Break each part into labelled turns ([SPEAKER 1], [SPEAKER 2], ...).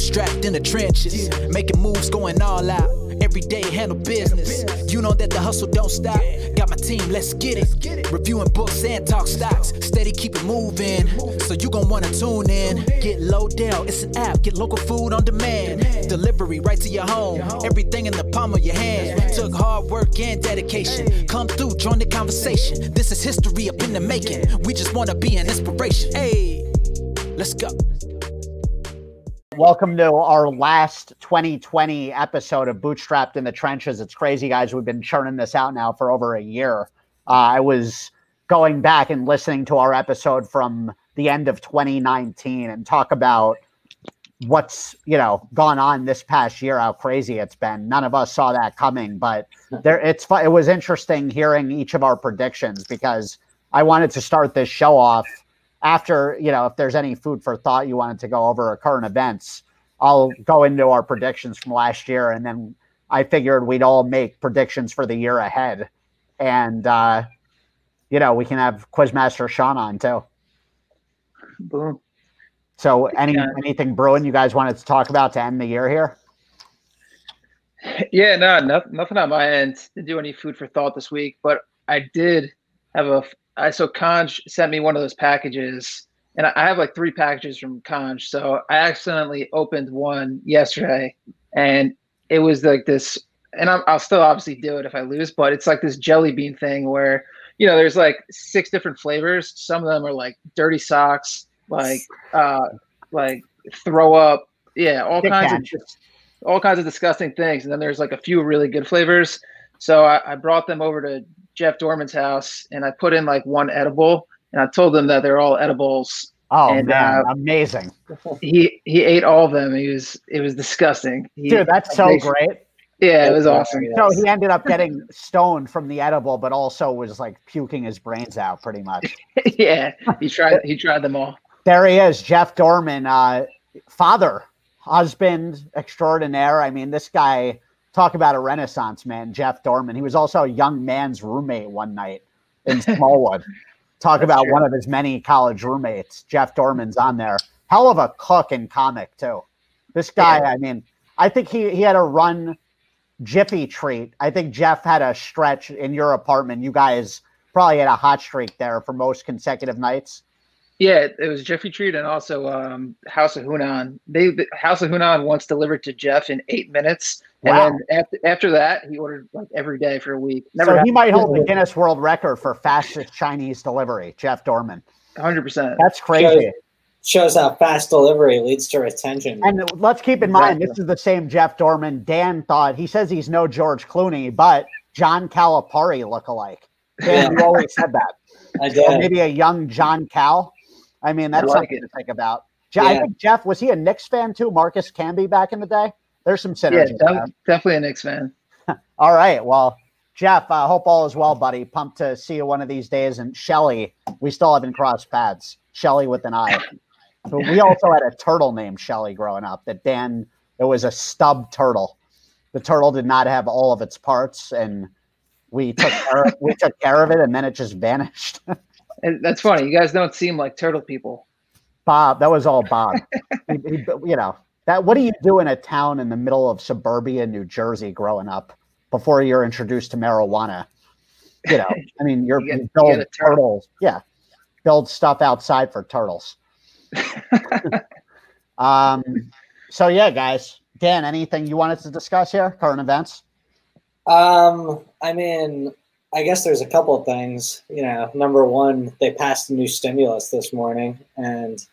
[SPEAKER 1] Bootstrapped in the trenches, making moves, going all out. Every day handle business. You know that the hustle don't stop. Got my team, let's get it. Reviewing books and talk stocks. Steady keep it moving. So you gon' wanna tune in. Get Lodell, it's an app. Get local food on demand. Delivery right to your home. Everything in the palm of your hand. Took hard work and dedication. Come through, join the conversation. This is history up in the making. We just wanna be an inspiration. Hey, let's go.
[SPEAKER 2] Welcome to our last 2020 episode of Bootstrapped in the Trenches. It's crazy, guys. We've been churning this out now for over a year. Uh, I was going back and listening to our episode from the end of 2019 and talk about what's you know gone on this past year how crazy it's been none of us saw that coming but there it's it was interesting hearing each of our predictions because i wanted to start this show off after you know if there's any food for thought you wanted to go over current events i'll go into our predictions from last year and then i figured we'd all make predictions for the year ahead and uh you know we can have quizmaster sean on too
[SPEAKER 3] Boom.
[SPEAKER 2] so any yeah. anything brewing you guys wanted to talk about to end the year here
[SPEAKER 3] yeah no, no nothing on my end to do any food for thought this week but i did have a I so Conj sent me one of those packages, and I have like three packages from Conj. So I accidentally opened one yesterday, and it was like this. And i will still obviously do it if I lose, but it's like this jelly bean thing where you know there's like six different flavors. Some of them are like dirty socks, like uh, like throw up, yeah, all Big kinds of all kinds of disgusting things. And then there's like a few really good flavors. So I, I brought them over to Jeff Dorman's house and I put in like one edible and I told them that they're all edibles.
[SPEAKER 2] Oh
[SPEAKER 3] and,
[SPEAKER 2] man, uh, amazing!
[SPEAKER 3] He he ate all of them. He was it was disgusting. He,
[SPEAKER 2] Dude, that's so great.
[SPEAKER 3] Yeah, it was awesome.
[SPEAKER 2] So he ended up getting stoned from the edible, but also was like puking his brains out pretty much.
[SPEAKER 3] yeah, he tried. He tried them all.
[SPEAKER 2] There he is, Jeff Dorman, uh, father, husband extraordinaire. I mean, this guy talk about a renaissance man, Jeff Dorman. He was also a young man's roommate one night in Smallwood. talk about true. one of his many college roommates. Jeff Dorman's on there. Hell of a cook and comic too. This guy, yeah. I mean, I think he he had a run jiffy treat. I think Jeff had a stretch in your apartment. You guys probably had a hot streak there for most consecutive nights.
[SPEAKER 3] Yeah, it was Jiffy Treat and also um, House of Hunan. They House of Hunan once delivered to Jeff in eight minutes, and then after, after that, he ordered like every day for a week.
[SPEAKER 2] Never so he might hold the Guinness World Record for fastest Chinese delivery. Jeff Dorman.
[SPEAKER 3] Hundred percent.
[SPEAKER 2] That's crazy.
[SPEAKER 4] Shows, shows how fast delivery leads to retention.
[SPEAKER 2] And let's keep in mind, this is the same Jeff Dorman. Dan thought he says he's no George Clooney, but John Calipari look-alike. Dan, you always said that.
[SPEAKER 4] I did. Or
[SPEAKER 2] maybe a young John Cal. I mean, that's like something it. to think about. Yeah. I think Jeff was he a Knicks fan too? Marcus Camby back in the day. There's some synergy.
[SPEAKER 3] Yeah, def- definitely a Knicks fan.
[SPEAKER 2] all right. Well, Jeff, I uh, hope all is well, buddy. Pumped to see you one of these days. And Shelly, we still haven't crossed paths. Shelly with an I. But we also had a turtle named Shelly growing up. That Dan, it was a stub turtle. The turtle did not have all of its parts, and we took care we took care of it, and then it just vanished.
[SPEAKER 3] And that's funny. You guys don't seem like turtle people.
[SPEAKER 2] Bob, that was all Bob. he, he, you know that. What do you do in a town in the middle of suburbia New Jersey growing up before you're introduced to marijuana? You know, I mean, you're, you, get, you build you turtles. Yeah, build stuff outside for turtles. um. So yeah, guys. Dan, anything you wanted to discuss here? Current events.
[SPEAKER 4] Um. I mean, I guess there's a couple of things. You know, number one, they passed a new stimulus this morning, and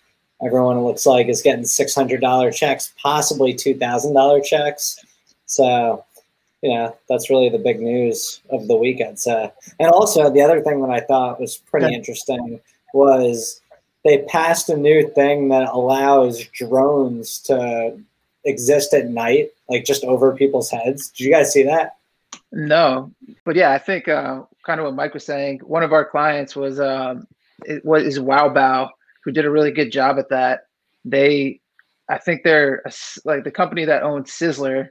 [SPEAKER 4] everyone it looks like is getting six hundred dollar checks, possibly two thousand dollar checks. So, you know, that's really the big news of the week, I'd say. And also, the other thing that I thought was pretty interesting was they passed a new thing that allows drones to exist at night, like just over people's heads. Did you guys see that?
[SPEAKER 3] No, but yeah, I think uh, kind of what Mike was saying. One of our clients was um, it was Wow Bao, who did a really good job at that. They, I think they're a, like the company that owns Sizzler.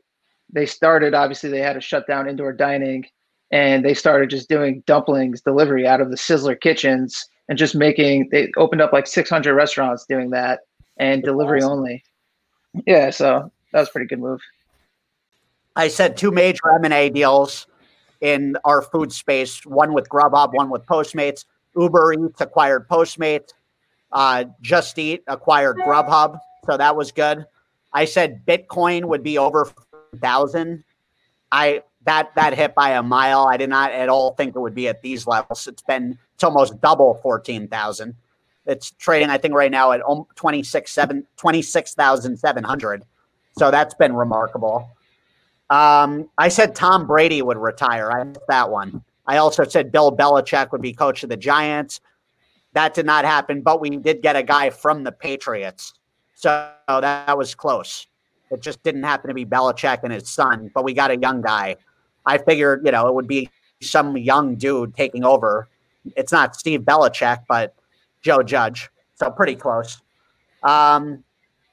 [SPEAKER 3] They started obviously they had to shut down indoor dining, and they started just doing dumplings delivery out of the Sizzler kitchens and just making. They opened up like 600 restaurants doing that and That's delivery awesome. only. Yeah, so that was a pretty good move.
[SPEAKER 2] I said two major M&A deals in our food space, one with Grubhub, one with Postmates. Uber Eats acquired Postmates. Uh, Just Eat acquired Grubhub, so that was good. I said Bitcoin would be over thousand. I that that hit by a mile. I did not at all think it would be at these levels. It's been it's almost double. It's trading, I think, right now at 26,700. so that's been remarkable. Um, I said Tom Brady would retire. I missed that one. I also said Bill Belichick would be coach of the Giants. That did not happen, but we did get a guy from the Patriots. So that was close. It just didn't happen to be Belichick and his son, but we got a young guy. I figured, you know, it would be some young dude taking over. It's not Steve Belichick, but Joe Judge. So pretty close. Um,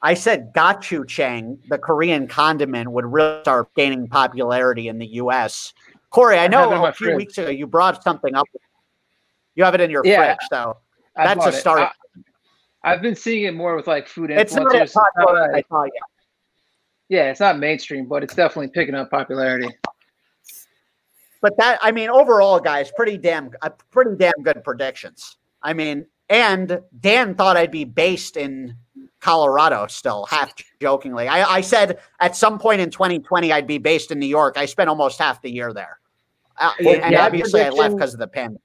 [SPEAKER 2] I said gochujang, the Korean condiment, would really start gaining popularity in the U.S. Corey, I know a few fridge. weeks ago you brought something up. You have it in your yeah, fridge, so that's a start.
[SPEAKER 3] I, have been seeing it more with like food influencers. It's not I thought, yeah. Yeah, it's not mainstream, but it's definitely picking up popularity.
[SPEAKER 2] But that, I mean, overall, guys, pretty damn, uh, pretty damn good predictions. I mean, and Dan thought I'd be based in Colorado still, half jokingly. I, I, said at some point in 2020 I'd be based in New York. I spent almost half the year there. Uh, well, and obviously I left because of the pandemic.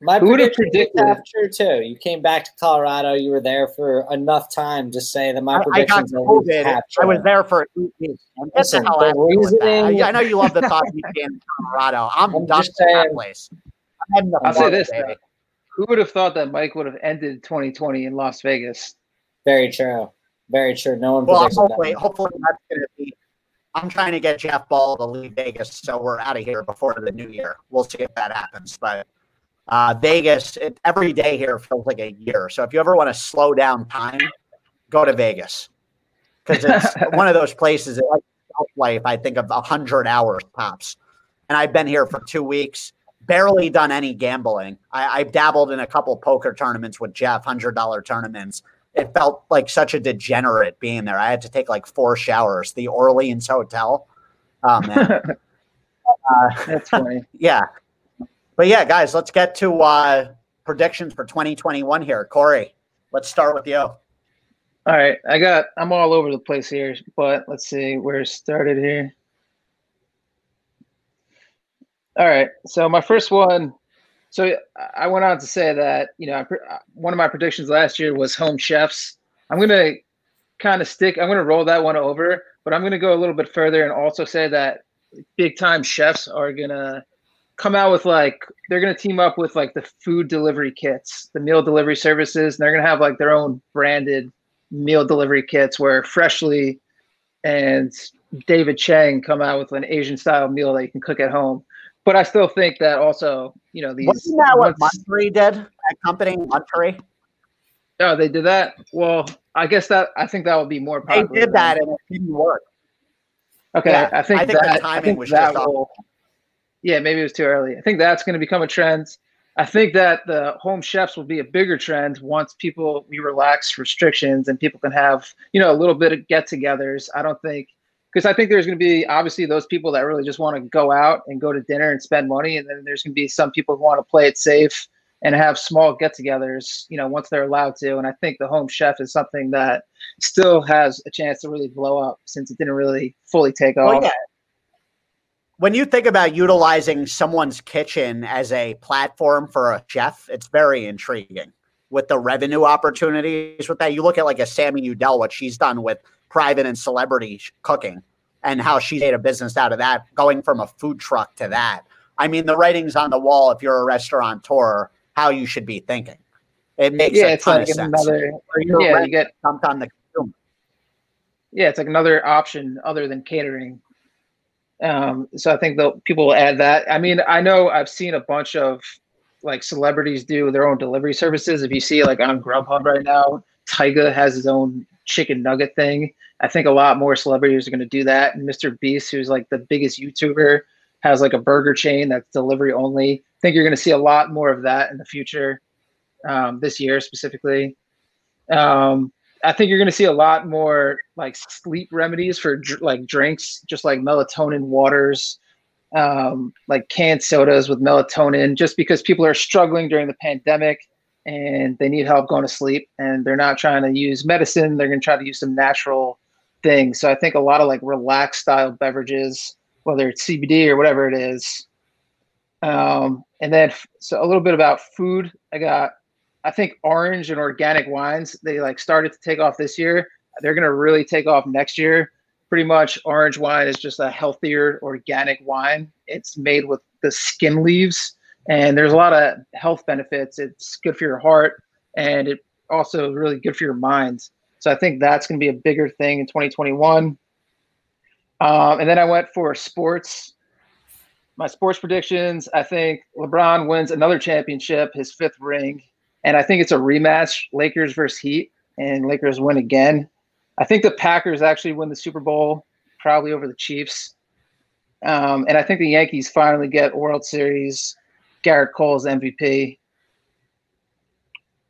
[SPEAKER 4] My Who prediction was true too. You came back to Colorado. You were there for enough time to say that my predictions
[SPEAKER 2] I, got I was there for eight weeks. Listen, the reasoning, I know you love the thought of being in Colorado. I'm, I'm done with that place.
[SPEAKER 3] I'll say this: Who would have thought that Mike would have ended 2020 in Las Vegas?
[SPEAKER 4] Very true. Very true. No one.
[SPEAKER 2] Well, hopefully, that. hopefully that's going to be. I'm trying to get Jeff Ball to leave Vegas, so we're out of here before the new year. We'll see if that happens, but uh, Vegas, it, every day here feels like a year. So if you ever want to slow down time, go to Vegas because it's one of those places like life. I think of a hundred hours tops, and I've been here for two weeks. Barely done any gambling. I, I've dabbled in a couple poker tournaments with Jeff, hundred dollar tournaments. It felt like such a degenerate being there. I had to take like four showers. The Orleans Hotel. Oh man,
[SPEAKER 3] uh, that's funny.
[SPEAKER 2] yeah, but yeah, guys, let's get to uh, predictions for 2021 here. Corey, let's start with you. All
[SPEAKER 3] right, I got I'm all over the place here, but let's see where it started here. All right, so my first one. So I went on to say that you know uh, one of my predictions last year was home chefs. I'm gonna kind of stick. I'm gonna roll that one over, but I'm gonna go a little bit further and also say that big time chefs are gonna come out with like they're to team up with like the food delivery kits, the meal delivery services, and they're to have like their own branded meal delivery kits where Freshly and David Chang come out with an Asian style meal that you can cook at home. But I still think that also, you know, these.
[SPEAKER 2] Wasn't that what Munchery did? That company, Munchery.
[SPEAKER 3] Oh, they did that. Well, I guess that I think that would be more.
[SPEAKER 2] Popular they did that, and it didn't work.
[SPEAKER 3] Okay, yeah, I think I think that, the timing was that just will, yeah, maybe it was too early. I think that's going to become a trend. I think that the home chefs will be a bigger trend once people we relax restrictions and people can have you know a little bit of get-togethers. I don't think because I think there's going to be obviously those people that really just want to go out and go to dinner and spend money, and then there's going to be some people who want to play it safe and have small get-togethers. You know, once they're allowed to. And I think the home chef is something that still has a chance to really blow up since it didn't really fully take off. Well, yeah
[SPEAKER 2] when you think about utilizing someone's kitchen as a platform for a chef, it's very intriguing with the revenue opportunities with that. You look at like a Sammy Udell, what she's done with private and celebrity cooking and how she made a business out of that, going from a food truck to that. I mean, the writing's on the wall if you're a restaurateur, how you should be thinking. It makes yeah, a ton like of sense. Another,
[SPEAKER 3] yeah, you get dumped on the consumer. Yeah, it's like another option other than catering um, so I think the people will add that. I mean, I know I've seen a bunch of like celebrities do their own delivery services. If you see like on Grubhub right now, Tyga has his own chicken nugget thing. I think a lot more celebrities are going to do that. And Mr. Beast, who's like the biggest YouTuber, has like a burger chain that's delivery only. I think you're going to see a lot more of that in the future, um, this year specifically. Um, I think you're going to see a lot more like sleep remedies for dr- like drinks, just like melatonin waters, um, like canned sodas with melatonin, just because people are struggling during the pandemic and they need help going to sleep and they're not trying to use medicine. They're going to try to use some natural things. So I think a lot of like relaxed style beverages, whether it's CBD or whatever it is. Um, and then so a little bit about food. I got I think orange and organic wines, they like started to take off this year. They're going to really take off next year. Pretty much orange wine is just a healthier organic wine. It's made with the skin leaves and there's a lot of health benefits. It's good for your heart and it also really good for your mind. So I think that's going to be a bigger thing in 2021. Um, and then I went for sports. My sports predictions, I think LeBron wins another championship, his fifth ring and I think it's a rematch, Lakers versus Heat, and Lakers win again. I think the Packers actually win the Super Bowl, probably over the Chiefs. Um, and I think the Yankees finally get World Series. Gerrit Cole's MVP.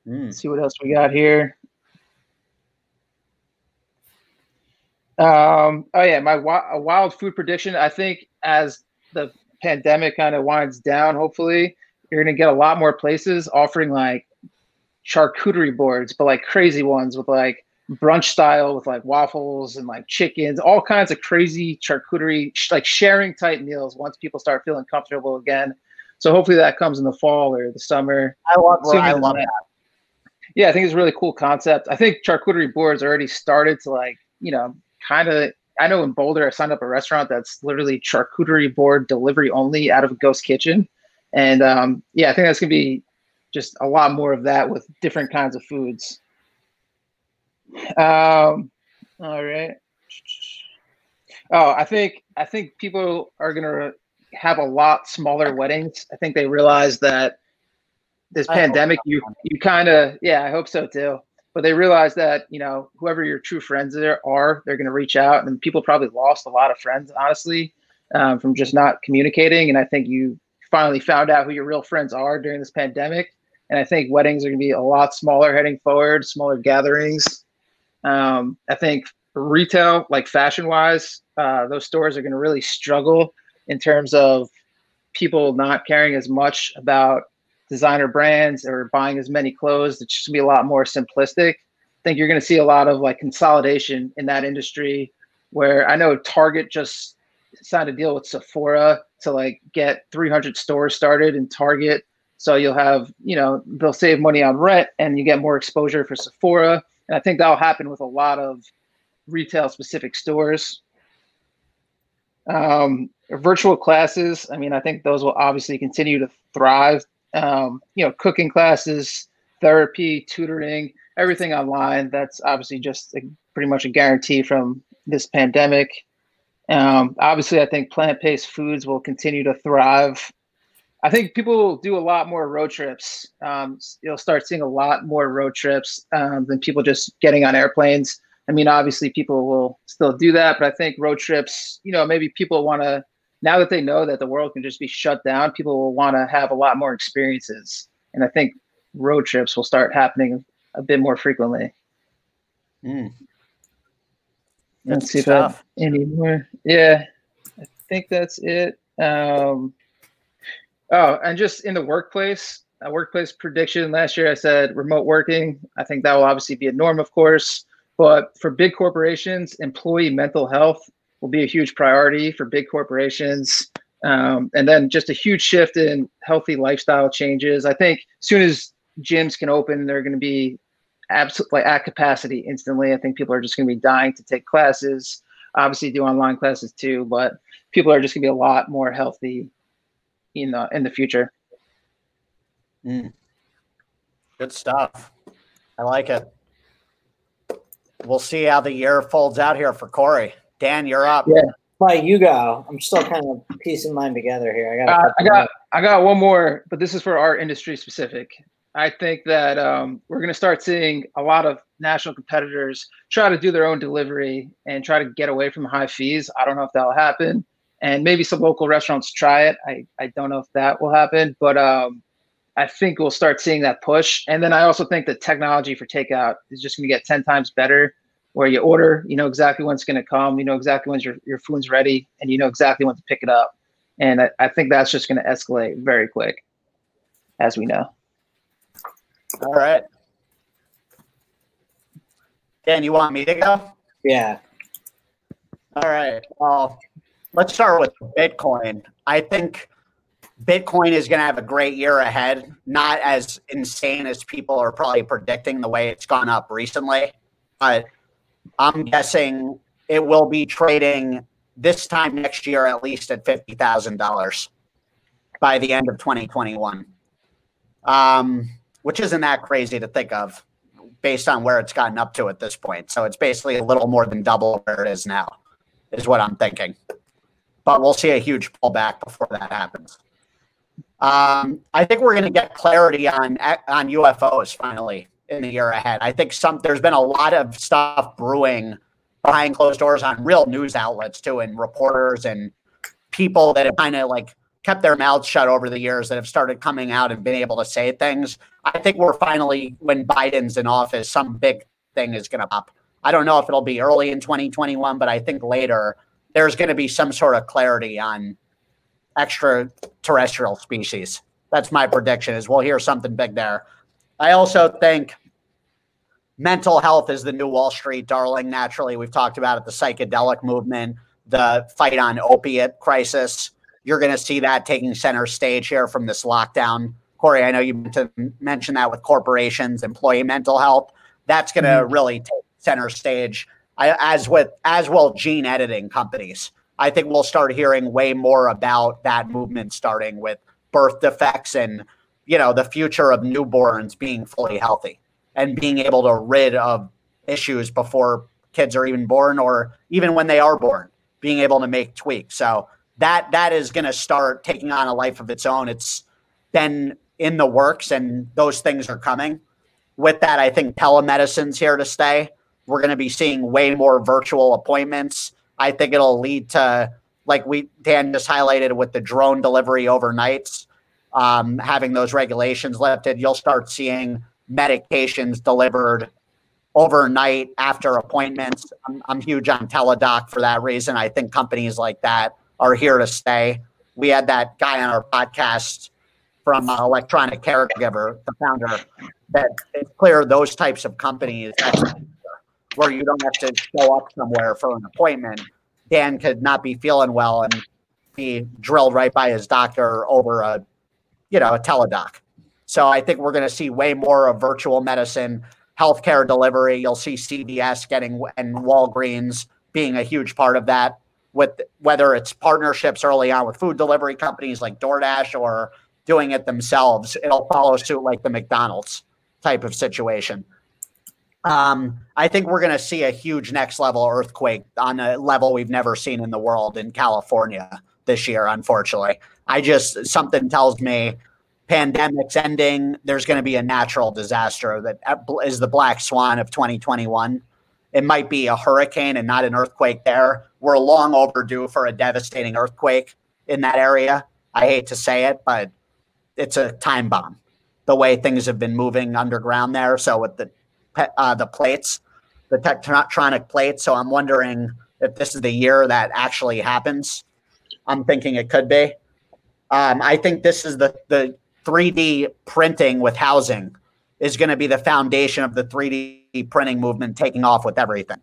[SPEAKER 3] Mm. see what else we got here. Um, oh yeah, my a wild food prediction. I think as the pandemic kind of winds down, hopefully you're going to get a lot more places offering like charcuterie boards, but like crazy ones with like brunch style with like waffles and like chickens, all kinds of crazy charcuterie, like sharing type meals once people start feeling comfortable again. So hopefully that comes in the fall or the summer.
[SPEAKER 2] I love, I love that.
[SPEAKER 3] Yeah, I think it's a really cool concept. I think charcuterie boards already started to like, you know, kind of. I know in Boulder, I signed up a restaurant that's literally charcuterie board delivery only out of a ghost kitchen. And um, yeah, I think that's gonna be just a lot more of that with different kinds of foods. Um, all right. Oh, I think I think people are gonna have a lot smaller weddings. I think they realize that this I pandemic, you you kind of yeah, I hope so too. But they realize that you know whoever your true friends there are, they're gonna reach out, and people probably lost a lot of friends honestly um, from just not communicating. And I think you finally found out who your real friends are during this pandemic. And I think weddings are going to be a lot smaller heading forward, smaller gatherings. Um, I think retail, like fashion wise, uh, those stores are going to really struggle in terms of people not caring as much about designer brands or buying as many clothes. It's just to be a lot more simplistic. I think you're going to see a lot of like consolidation in that industry where I know Target just signed a deal with Sephora to like get 300 stores started in Target. So you'll have, you know, they'll save money on rent and you get more exposure for Sephora. And I think that'll happen with a lot of retail specific stores. Um, virtual classes, I mean, I think those will obviously continue to thrive. Um, you know, cooking classes, therapy, tutoring, everything online. That's obviously just a, pretty much a guarantee from this pandemic. Um, obviously, I think plant based foods will continue to thrive. I think people will do a lot more road trips. Um, you'll start seeing a lot more road trips um, than people just getting on airplanes. I mean, obviously, people will still do that, but I think road trips, you know, maybe people want to, now that they know that the world can just be shut down, people will want to have a lot more experiences. And I think road trips will start happening a bit more frequently.
[SPEAKER 2] Mm.
[SPEAKER 3] Let's see tough. if I any more. Yeah, I think that's it. Um, oh, and just in the workplace, a workplace prediction last year, I said remote working. I think that will obviously be a norm, of course. But for big corporations, employee mental health will be a huge priority for big corporations. Um, and then just a huge shift in healthy lifestyle changes. I think as soon as gyms can open, they're going to be absolutely at capacity instantly. I think people are just going to be dying to take classes, obviously do online classes too, but people are just going to be a lot more healthy in the in the future.
[SPEAKER 2] Mm. Good stuff. I like it. We'll see how the year folds out here for Corey. Dan, you're up.
[SPEAKER 4] Yeah. Mike, you go. I'm still kind of piecing mine together here. I
[SPEAKER 3] got. Uh, I got. I got one more, but this is for our industry specific. I think that um, we're going to start seeing a lot of national competitors try to do their own delivery and try to get away from high fees. I don't know if that'll happen. And maybe some local restaurants try it. I, I don't know if that will happen. But um, I think we'll start seeing that push. And then I also think the technology for takeout is just going to get 10 times better where you order, you know exactly when it's going to come, you know exactly when your, your food's ready, and you know exactly when to pick it up. And I, I think that's just going to escalate very quick, as we know.
[SPEAKER 2] All right. Dan, you want me to go?
[SPEAKER 4] Yeah.
[SPEAKER 2] All right. Well, let's start with Bitcoin. I think Bitcoin is going to have a great year ahead, not as insane as people are probably predicting the way it's gone up recently, but I'm guessing it will be trading this time next year at least at $50,000 by the end of 2021, um, which isn't that crazy to think of based on where it's gotten up to at this point. So it's basically a little more than double where it is now, is what I'm thinking. But we'll see a huge pullback before that happens. Um, I think we're going to get clarity on on UFOs finally in the year ahead. I think some there's been a lot of stuff brewing behind closed doors on real news outlets too, and reporters and people that have kind of like kept their mouths shut over the years that have started coming out and been able to say things. I think we're finally, when Biden's in office, some big thing is going to pop. I don't know if it'll be early in 2021, but I think later there's going to be some sort of clarity on extraterrestrial species. That's my prediction. Is we'll hear something big there. I also think mental health is the new Wall Street darling. Naturally, we've talked about it, the psychedelic movement, the fight on opiate crisis. You're going to see that taking center stage here from this lockdown. Corey, I know you mentioned that with corporations, employee mental health. That's going to mm-hmm. really take center stage, I, as with as well gene editing companies. I think we'll start hearing way more about that movement starting with birth defects and you know the future of newborns being fully healthy and being able to rid of issues before kids are even born or even when they are born being able to make tweaks. So that that is going to start taking on a life of its own. It's been in the works and those things are coming. With that i think telemedicine's here to stay. We're going to be seeing way more virtual appointments. I think it'll lead to like we Dan just highlighted with the drone delivery overnights, um, having those regulations lifted. You'll start seeing medications delivered overnight after appointments. I'm, I'm huge on Teladoc for that reason. I think companies like that are here to stay. We had that guy on our podcast from uh, Electronic Caregiver, the founder, that it's clear those types of companies where you don't have to show up somewhere for an appointment. Dan could not be feeling well and be drilled right by his doctor over a, you know, a teledoc. So I think we're going to see way more of virtual medicine, healthcare delivery. You'll see CVS getting and Walgreens being a huge part of that. With whether it's partnerships early on with food delivery companies like DoorDash or doing it themselves, it'll follow suit like the McDonald's type of situation. Um, I think we're going to see a huge next level earthquake on a level we've never seen in the world in California this year, unfortunately. I just, something tells me pandemic's ending. There's going to be a natural disaster that is the black swan of 2021. It might be a hurricane and not an earthquake there. We're long overdue for a devastating earthquake in that area. I hate to say it, but it's a time bomb the way things have been moving underground there. So with the uh, the plates, the tectonic plates. So I'm wondering if this is the year that actually happens. I'm thinking it could be. Um, I think this is the the 3D printing with housing is going to be the foundation of the 3D printing movement taking off with everything.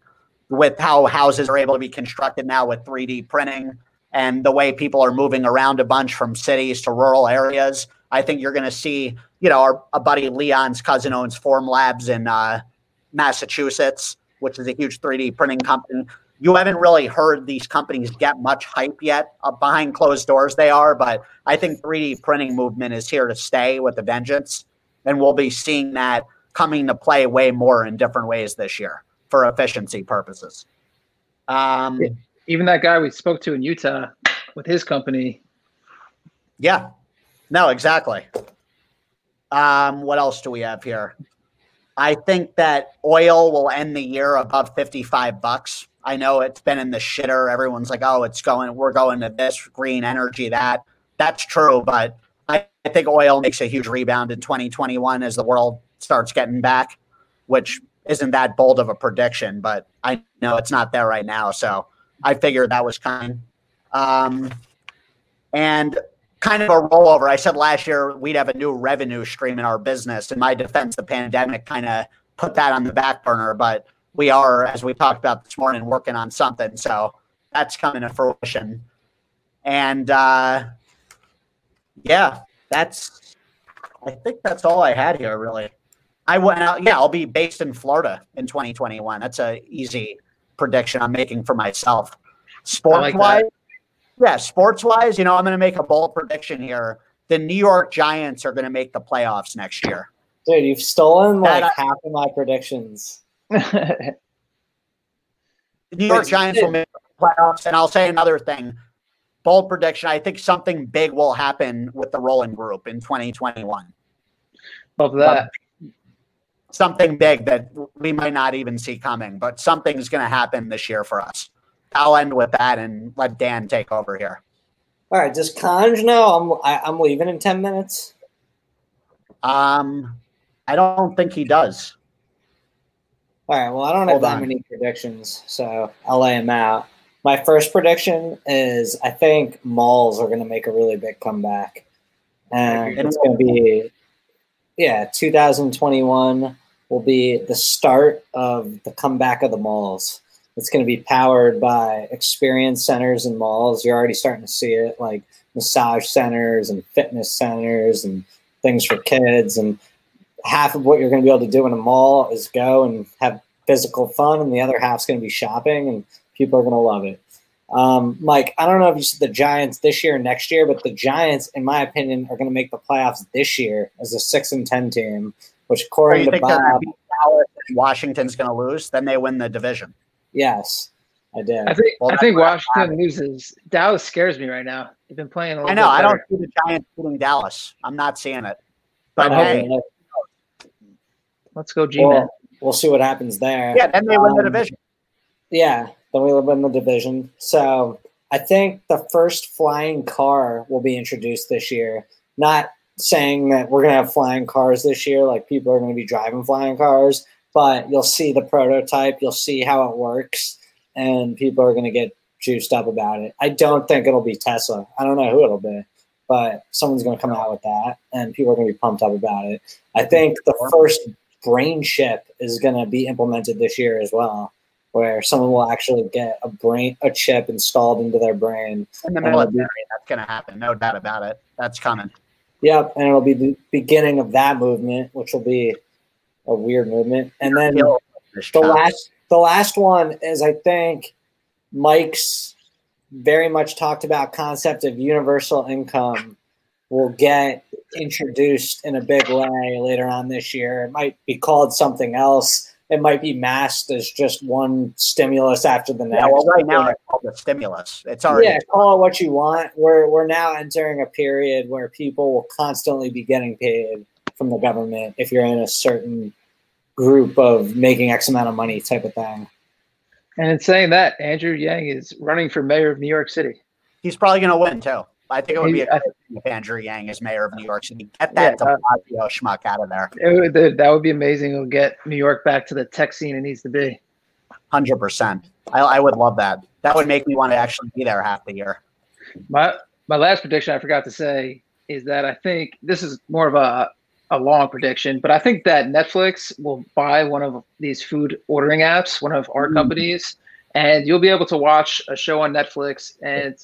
[SPEAKER 2] With how houses are able to be constructed now with 3D printing and the way people are moving around a bunch from cities to rural areas, I think you're going to see, you know, our, buddy Leon's cousin owns Form Labs in uh, Massachusetts, which is a huge 3D printing company. You haven't really heard these companies get much hype yet. Uh, behind closed doors, they are, but I think 3D printing movement is here to stay with a vengeance, and we'll be seeing that coming to play way more in different ways this year for efficiency purposes. Um,
[SPEAKER 3] Even that guy we spoke to in Utah with his company.
[SPEAKER 2] Yeah, no, exactly. Um, what else do we have here? I think that oil will end the year above 55 bucks. I know it's been in the shitter. Everyone's like, oh, it's going, we're going to this green energy, that. That's true. But I, I think oil makes a huge rebound in 2021 as the world starts getting back, which isn't that bold of a prediction, but I know it's not there right now. So I figured that was kind. Um, and kind of a rollover. I said last year we'd have a new revenue stream in our business. In my defense, the pandemic kind of put that on the back burner, but we are, as we talked about this morning, working on something. So that's coming to fruition. And uh, yeah, that's, I think that's all I had here, really. I went out, yeah, I'll be based in Florida in 2021. That's a easy prediction I'm making for myself. Sports like wise, yeah, sports wise, you know, I'm going to make a bold prediction here. The New York Giants are going to make the playoffs next year.
[SPEAKER 4] Dude, you've stolen like that, half of my predictions.
[SPEAKER 2] the New York Giants will make the playoffs. And I'll say another thing bold prediction. I think something big will happen with the Rolling Group in 2021.
[SPEAKER 3] Love that.
[SPEAKER 2] something big that we might not even see coming, but something's going to happen this year for us. I'll end with that and let Dan take over here.
[SPEAKER 4] All right. Does Conj know I'm I, am i am leaving in ten minutes?
[SPEAKER 2] Um, I don't think he does.
[SPEAKER 4] All right. Well, I don't Hold have that on. many predictions, so I'll lay him out. My first prediction is I think malls are going to make a really big comeback, and it's going to be yeah, 2021 will be the start of the comeback of the malls. It's going to be powered by experience centers and malls. You're already starting to see it, like massage centers and fitness centers and things for kids. And half of what you're going to be able to do in a mall is go and have physical fun, and the other half's going to be shopping, and people are going to love it. Um, Mike, I don't know if you see the Giants this year or next year, but the Giants, in my opinion, are going to make the playoffs this year as a six and ten team. Which, according to Bob,
[SPEAKER 2] Washington's going to lose, then they win the division.
[SPEAKER 4] Yes, I did.
[SPEAKER 3] I think well, I think Washington loses. Dallas scares me right now. They've been playing. A lot. I
[SPEAKER 2] know. I don't see the Giants beating Dallas. I'm not seeing it. But hey,
[SPEAKER 3] let's go, G man. Well,
[SPEAKER 4] we'll see what happens there.
[SPEAKER 2] Yeah, then they win the um, division.
[SPEAKER 4] Yeah, then we win the division. So I think the first flying car will be introduced this year. Not saying that we're going to have flying cars this year, like people are going to be driving flying cars, but you'll see the prototype, you'll see how it works, and people are going to get juiced up about it. I don't think it'll be Tesla. I don't know who it'll be, but someone's going to come out with that, and people are going to be pumped up about it. I think the first brain chip is going to be implemented this year as well, where someone will actually get a brain a chip installed into their brain.
[SPEAKER 2] In the military, that's going to happen, no doubt about it. That's coming.
[SPEAKER 4] Yep, and it'll be the beginning of that movement, which will be a weird movement. And then the last the last one is I think Mike's very much talked about concept of universal income will get introduced in a big way later on this year. It might be called something else. It might be masked as just one stimulus after the next.
[SPEAKER 2] Yeah, well, right now it's called the stimulus. It's already
[SPEAKER 4] yeah, call it what you want. We're we're now entering a period where people will constantly be getting paid from the government if you're in a certain group of making X amount of money type of thing.
[SPEAKER 3] And in saying that, Andrew Yang is running for mayor of New York City.
[SPEAKER 2] He's probably going to win too. I think it would be a if Andrew Yang is mayor of New York City. Get that yeah, uh, schmuck out of there.
[SPEAKER 3] Would, that would be amazing. It'll get New York back to the tech scene it needs to be.
[SPEAKER 2] Hundred percent. I, I would love that. That would make me want to actually be there half the year.
[SPEAKER 3] My my last prediction I forgot to say is that I think this is more of a a long prediction, but I think that Netflix will buy one of these food ordering apps, one of our mm. companies, and you'll be able to watch a show on Netflix. And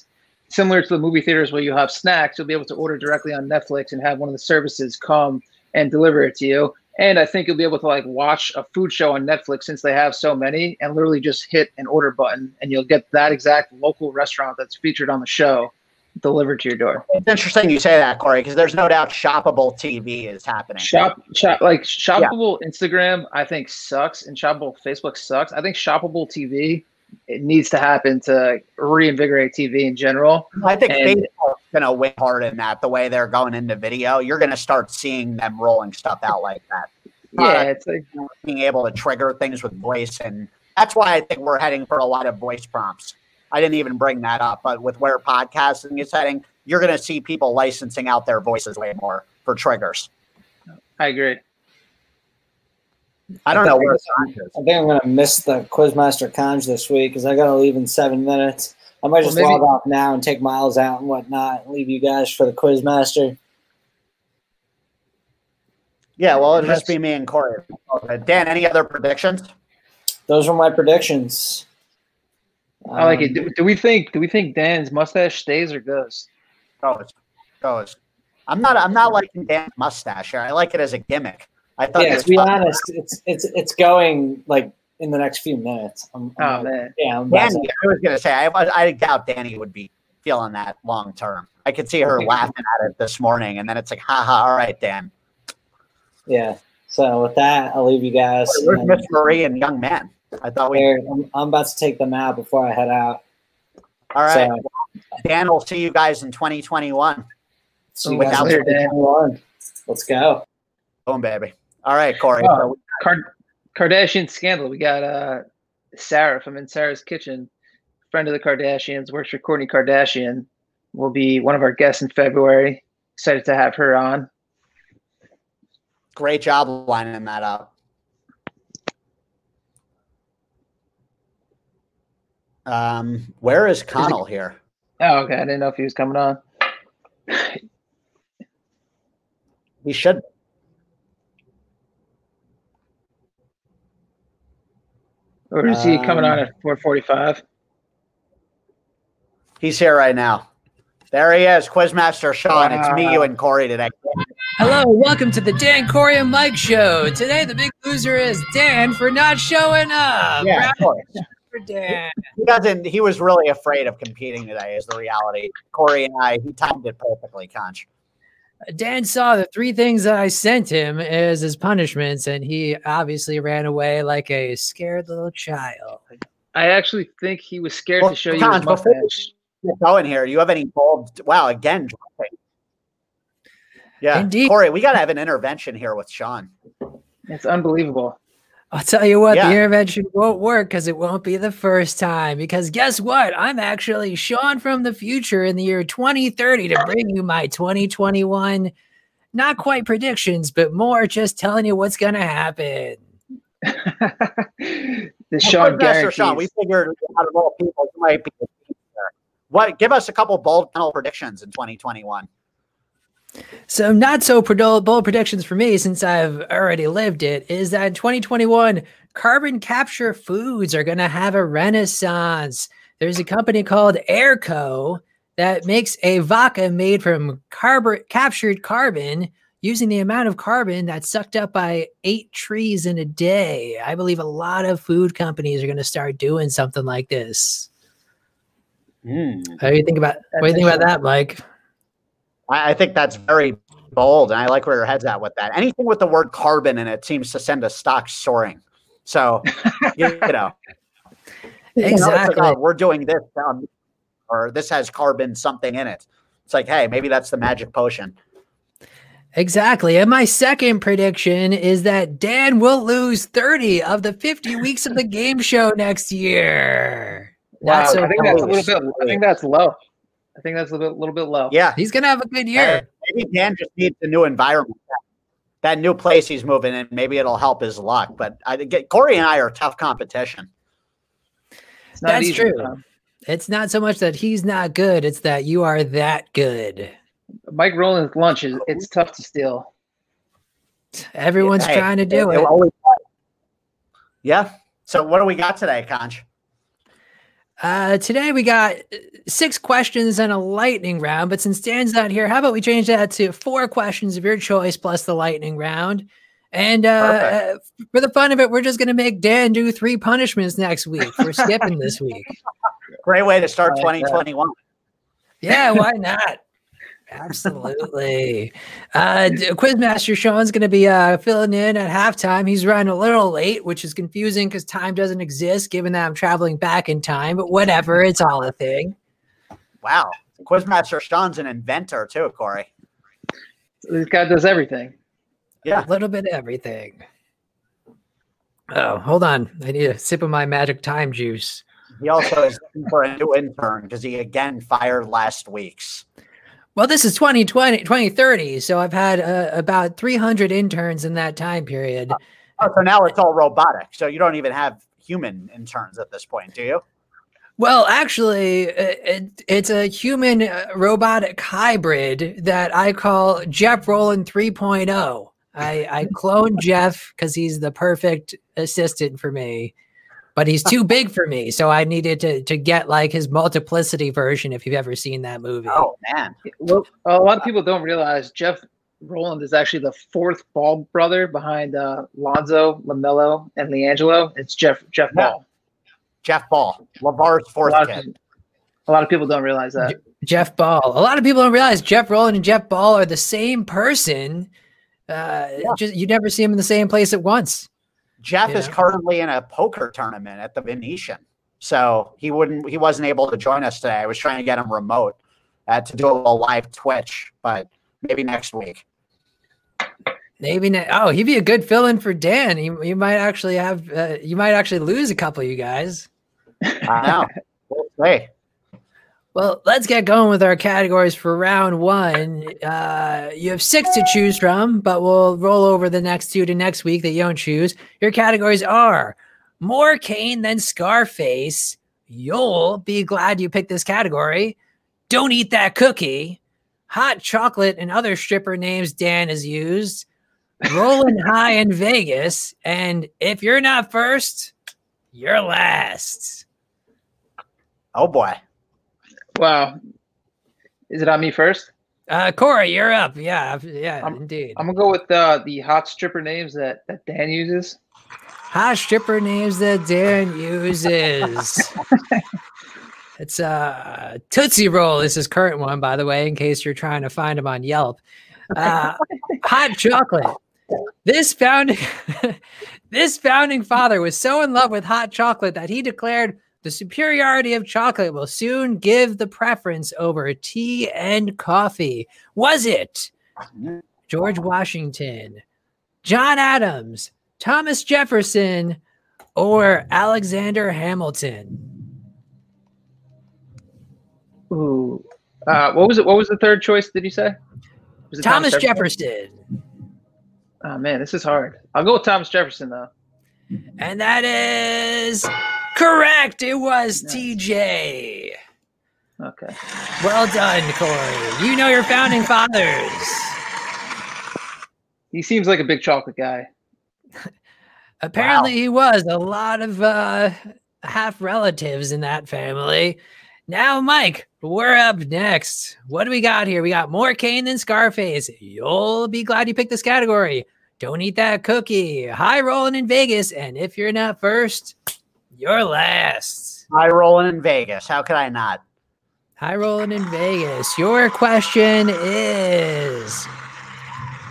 [SPEAKER 3] similar to the movie theaters where you have snacks, you'll be able to order directly on Netflix and have one of the services come and deliver it to you. And I think you'll be able to like watch a food show on Netflix since they have so many and literally just hit an order button and you'll get that exact local restaurant that's featured on the show delivered to your door.
[SPEAKER 2] It's interesting you say that, Corey, because there's no doubt shoppable TV is happening.
[SPEAKER 3] Shop, shop like shoppable yeah. Instagram, I think sucks, and shoppable Facebook sucks. I think shoppable TV it needs to happen to reinvigorate TV in general.
[SPEAKER 2] I think and, Facebook's going to win hard in that. The way they're going into video, you're going to start seeing them rolling stuff out like that.
[SPEAKER 3] Yeah, it's like
[SPEAKER 2] being able to trigger things with voice, and that's why I think we're heading for a lot of voice prompts. I didn't even bring that up, but with where podcasting is heading, you're going to see people licensing out their voices way more for triggers.
[SPEAKER 3] I agree.
[SPEAKER 2] I don't know where
[SPEAKER 4] I think I'm going to miss the Quizmaster Conj this week because I got to leave in seven minutes. I might just
[SPEAKER 3] Well, maybe-
[SPEAKER 4] log off now and take Miles out and whatnot and leave you guys for the Quizmaster.
[SPEAKER 2] Yeah, well, it'll just be me and Corey. Uh, Dan, any other predictions?
[SPEAKER 4] Those were my predictions.
[SPEAKER 3] I like
[SPEAKER 4] Um,
[SPEAKER 3] it. Do, do we think? Do we think Dan's mustache stays or goes?
[SPEAKER 2] Goes, goes. I'm not. I'm not liking Dan's mustache here. I like it as a gimmick. I thought.
[SPEAKER 4] Yeah, to be
[SPEAKER 2] fun.
[SPEAKER 4] honest, it's it's it's going like in the next few minutes. I'm,
[SPEAKER 3] Oh
[SPEAKER 4] I'm
[SPEAKER 3] man,
[SPEAKER 4] yeah, I'm
[SPEAKER 2] Danny,
[SPEAKER 4] to-
[SPEAKER 2] I was gonna say. I, I doubt Danny would be feeling that long term. I could see her laughing at it this morning, and then it's like, haha. All right, Dan.
[SPEAKER 4] yeah. So with that, I'll leave you guys.
[SPEAKER 2] Where's Miss Marie and young man? I thought we.
[SPEAKER 4] there- I'm, I'm about to take them out before I head out.
[SPEAKER 2] All right,
[SPEAKER 4] So,
[SPEAKER 2] Dan. We'll see you guys in 2021.
[SPEAKER 4] see you
[SPEAKER 3] Without
[SPEAKER 4] guys
[SPEAKER 3] later, Dan.
[SPEAKER 4] Let's go.
[SPEAKER 2] Boom, baby. All right, Corey.
[SPEAKER 3] Oh.
[SPEAKER 2] So
[SPEAKER 3] Card- Kardashian scandal. We got uh Sarah from In Sarah's Kitchen, friend of the Kardashians, works for Kourtney Kardashian. Will be one of our guests in February. Excited to have her on.
[SPEAKER 2] great job lining that up. Um, where is Connell here?
[SPEAKER 3] Oh, okay. I didn't know if he was coming on.
[SPEAKER 2] He should.
[SPEAKER 3] Or is he coming on
[SPEAKER 2] Um,
[SPEAKER 3] at 4:45?
[SPEAKER 2] He's here right now. There he is, Quizmaster Sean. It's me, you, and Corey today.
[SPEAKER 5] Hello, welcome to the Dan Corey and Mike show. Today, the big loser is Dan for not showing up.
[SPEAKER 2] Yeah,
[SPEAKER 5] Round
[SPEAKER 2] of
[SPEAKER 5] for Dan.
[SPEAKER 2] He doesn't. He was really afraid of competing today. Is the reality. Corey and I. He timed it perfectly, Conch.
[SPEAKER 5] Dan saw the three things that I sent him as his punishments, and he obviously ran away like a scared little child.
[SPEAKER 3] I actually think he was scared
[SPEAKER 2] Well,
[SPEAKER 3] to show you his
[SPEAKER 2] Cons, before-
[SPEAKER 3] mustache.
[SPEAKER 2] Get going here. Do you have any bold? Wow, again. dropping. Yeah,
[SPEAKER 5] Indeed.
[SPEAKER 2] Corey. We got to have an intervention here with Sean.
[SPEAKER 3] It's unbelievable.
[SPEAKER 5] I'll tell you what,
[SPEAKER 2] Yeah.
[SPEAKER 5] the intervention won't work because it won't be the first time. Because guess what? I'm actually Sean from the future in the year 2030 to bring you my 2021, not quite predictions, but more just telling you what's going to happen.
[SPEAKER 3] the
[SPEAKER 2] Well,
[SPEAKER 3] Sean
[SPEAKER 2] Quizmaster
[SPEAKER 3] guarantees.
[SPEAKER 2] Sean, we figured out of all people, you might be. the future. What? Give us a couple bold panel predictions in 2021.
[SPEAKER 5] So, not so bold predictions for me since I've already lived it is that in 2021, carbon capture foods are going to have a renaissance. There's a company called Airco that makes a vodka made from carbon captured carbon using the amount of carbon that's sucked up by eight trees in a day. I believe a lot of food companies are going to start doing something like this. Hmm. How do you think about what do you think about that, Mike?
[SPEAKER 2] I, I think that's very bold, and I like where your head's at with that. Anything with the word carbon in it seems to send a stock soaring. So, you, you know, You know, like,
[SPEAKER 5] Exactly.
[SPEAKER 2] oh, we're doing this, um, or this has carbon something in it. It's like, hey, maybe that's the magic potion.
[SPEAKER 5] Exactly. And my second prediction is that Dan will lose 30 of the 50 weeks of the game show next year.
[SPEAKER 3] Wow,
[SPEAKER 5] so
[SPEAKER 3] I think that's a little bit. I think that's low. I think that's a little bit, little bit low.
[SPEAKER 2] Yeah,
[SPEAKER 5] He's going to have a good
[SPEAKER 2] Hey,
[SPEAKER 5] year.
[SPEAKER 2] maybe Dan just needs a new environment. That new place he's moving in, maybe it'll help his luck. But I get Corey and I are tough competition.
[SPEAKER 5] That's
[SPEAKER 3] easy,
[SPEAKER 5] true.
[SPEAKER 3] Tom.
[SPEAKER 5] It's not so much that he's not good, it's that you are that good.
[SPEAKER 3] Mike Rowland's lunch is it's tough to steal.
[SPEAKER 5] Everyone's
[SPEAKER 2] Hey,
[SPEAKER 5] trying to do
[SPEAKER 2] it
[SPEAKER 5] it.
[SPEAKER 2] always- Yeah. So what do we got today, Conch?
[SPEAKER 5] Uh, today we got uh, six questions and a lightning round, but since Dan's not here, how about we change that to four questions of your choice plus the lightning round? And uh, uh, for the fun of it, we're just going to make Dan do three punishments next week. We're skipping this week.
[SPEAKER 2] Great way to start
[SPEAKER 3] I like that.
[SPEAKER 2] 2021.
[SPEAKER 5] Yeah, why not? Absolutely. Uh, Quizmaster Sean's going to be uh, filling in at halftime. He's running a little late, which is confusing because time doesn't exist, given that I'm traveling back in time. But whatever, it's all a thing.
[SPEAKER 2] Wow. Quizmaster Sean's an inventor too, Corey.
[SPEAKER 3] This guy does everything.
[SPEAKER 2] Yeah.
[SPEAKER 5] A little bit of everything. Oh, hold on. I need a sip of my magic time juice.
[SPEAKER 2] He also is looking for a new intern because he again fired last week's.
[SPEAKER 5] Well, this is 2020, 2030. So I've had uh, about 300 interns in that time period.
[SPEAKER 2] Oh, so now it's all robotic. So you don't even have human interns at this point, do you?
[SPEAKER 5] Well, actually, it, it's a human uh, robotic hybrid that I call Jeff Roland 3.0. I, I cloned Jeff because he's the perfect assistant for me, but he's too big for me. So I needed to, to get like his multiplicity version if you've ever seen that movie.
[SPEAKER 2] Oh, man.
[SPEAKER 3] Well, a lot of people don't realize Jeff Roland is actually the fourth Ball brother behind uh, Lonzo, LaMelo, and LiAngelo. It's Jeff Jeff
[SPEAKER 2] Yeah.
[SPEAKER 3] Ball.
[SPEAKER 2] Jeff Ball, LeVar's
[SPEAKER 3] A
[SPEAKER 2] fourth
[SPEAKER 3] lot, of,
[SPEAKER 2] kid.
[SPEAKER 3] people- a lot of people don't realize that.
[SPEAKER 5] Jeff Ball. A lot of people don't realize Jeff Roland and Jeff Ball are the same person. Uh, just you never see them in the same place at once.
[SPEAKER 2] Jeff
[SPEAKER 5] You
[SPEAKER 2] is currently in a poker tournament at the Venetian. So he wouldn't he wasn't able to join us today. I was trying to get him remote uh, to do a live Twitch, but maybe next week.
[SPEAKER 5] Maybe not. Oh, he'd be a good fill-in for Dan. You, you might actually have. Uh, you might actually lose a couple of you guys.
[SPEAKER 2] I know. We'll see.
[SPEAKER 5] Well, let's get going with our categories for round one. Uh, you have six to choose from, but we'll roll over the next two to next week that you don't choose. Your categories are more Kane than Scarface. You'll be glad you picked this category. Don't eat that cookie. Hot chocolate and other stripper names Dan has used. Rolling high in Vegas. And if you're not first, you're last.
[SPEAKER 2] Oh boy.
[SPEAKER 3] Wow. Is it on me first?
[SPEAKER 5] Uh, Corey, you're up. Yeah, yeah,
[SPEAKER 3] I'm-
[SPEAKER 5] indeed.
[SPEAKER 3] I'm gonna go with uh, the hot stripper names that, that Dan uses.
[SPEAKER 5] Hot stripper names that Dan uses. it's uh Tootsie Roll This is his current one, by the way, in case you're trying to find him on Yelp. Uh, hot chocolate. This founding this founding father was so in love with hot chocolate that he declared the superiority of chocolate will soon give the preference over tea and coffee. Was it George Washington, John Adams, Thomas Jefferson, or Alexander Hamilton?
[SPEAKER 3] Ooh. Uh, what was it? What was the third choice? Did you say? Was it
[SPEAKER 5] Thomas Jefferson.
[SPEAKER 3] Oh man, this is hard. I'll go with Thomas Jefferson though.
[SPEAKER 5] And that is correct. It was
[SPEAKER 3] Nice.
[SPEAKER 5] TJ.
[SPEAKER 3] Okay.
[SPEAKER 5] Well done, Corey. You know your founding fathers.
[SPEAKER 3] He seems like a big chocolate guy.
[SPEAKER 5] Apparently, he was a lot of uh, half relatives in that family. Now, Mike, we're up next. What do we got here? We got more Kane than Scarface. You'll be glad you picked this category. Don't eat that cookie. High rolling in Vegas. And if you're not first, you're last.
[SPEAKER 2] I rolling in Vegas. How could I not?
[SPEAKER 5] High rolling in Vegas. Your question is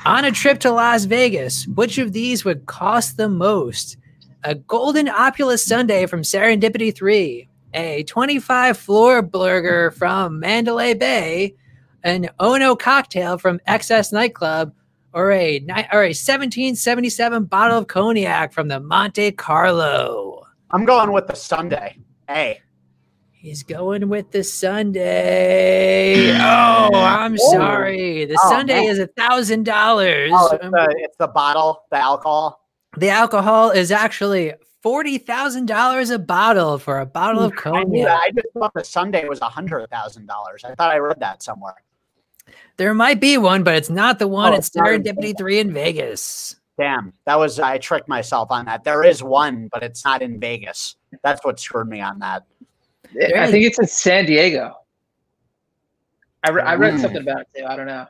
[SPEAKER 5] On a trip to Las Vegas, which of these would cost the most? A golden Opulence sundae from Serendipity 3, a 25 Fleur Burger from Mandalay Bay, an Ono cocktail from XS Nightclub, or a, or a 1777 bottle of cognac from the Monte Carlo.
[SPEAKER 2] I'm going with the Sunday. Hey.
[SPEAKER 5] He's going with the Sunday. Oh, I'm
[SPEAKER 2] Oh.
[SPEAKER 5] sorry. The
[SPEAKER 2] Oh,
[SPEAKER 5] Sunday
[SPEAKER 2] man.
[SPEAKER 5] is a thousand dollars.
[SPEAKER 2] Oh, it's the, it's the bottle, the alcohol.
[SPEAKER 5] The alcohol is actually forty thousand dollars a bottle for a bottle of
[SPEAKER 2] I knew that.
[SPEAKER 5] cognac.
[SPEAKER 2] I just thought the Sunday was a hundred thousand dollars. I thought I read that somewhere.
[SPEAKER 5] There might be one, but it's not the one.
[SPEAKER 2] Oh,
[SPEAKER 5] it's
[SPEAKER 2] it's not
[SPEAKER 5] Serendipity Three in Vegas.
[SPEAKER 2] Damn, that was I tricked myself on that. There is one, but it's not in Vegas. That's what screwed me on that.
[SPEAKER 3] I think it's in San Diego. I, re- I read
[SPEAKER 2] Mm.
[SPEAKER 3] something about it too. I don't know,